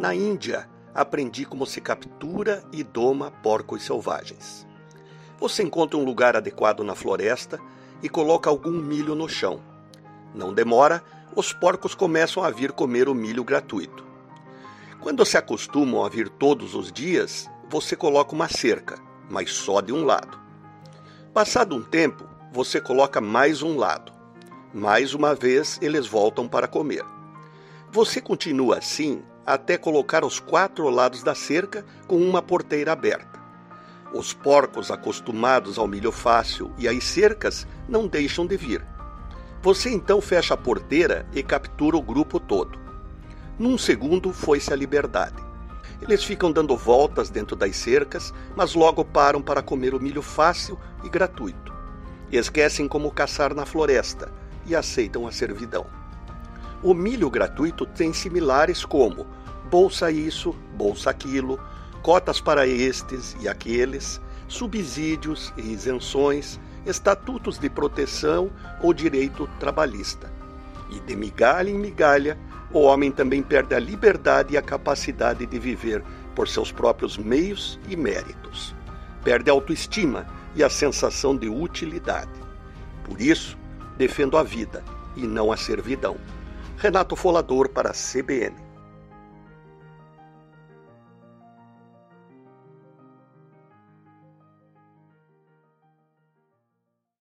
Na Índia, aprendi como se captura e doma porcos selvagens. Você encontra um lugar adequado na floresta e coloca algum milho no chão. Não demora, os porcos começam a vir comer o milho gratuito. Quando se acostumam a vir todos os dias, você coloca uma cerca, mas só de um lado. Passado um tempo, você coloca mais um lado. Mais uma vez, eles voltam para comer. Você continua assim até colocar os quatro lados da cerca com uma porteira aberta. Os porcos, acostumados ao milho fácil e às cercas, não deixam de vir. Você então fecha a porteira e captura o grupo todo. Num segundo, foi-se a liberdade. Eles ficam dando voltas dentro das cercas, mas logo param para comer o milho fácil e gratuito. Esquecem como caçar na floresta e aceitam a servidão. O milho gratuito tem similares como bolsa isso, bolsa aquilo, cotas para estes e aqueles, subsídios e isenções, estatutos de proteção ou direito trabalhista. E de migalha em migalha, o homem também perde a liberdade e a capacidade de viver por seus próprios meios e méritos. Perde a autoestima e a sensação de utilidade. Por isso, defendo a vida e não a servidão. Renato Folador para a CBN.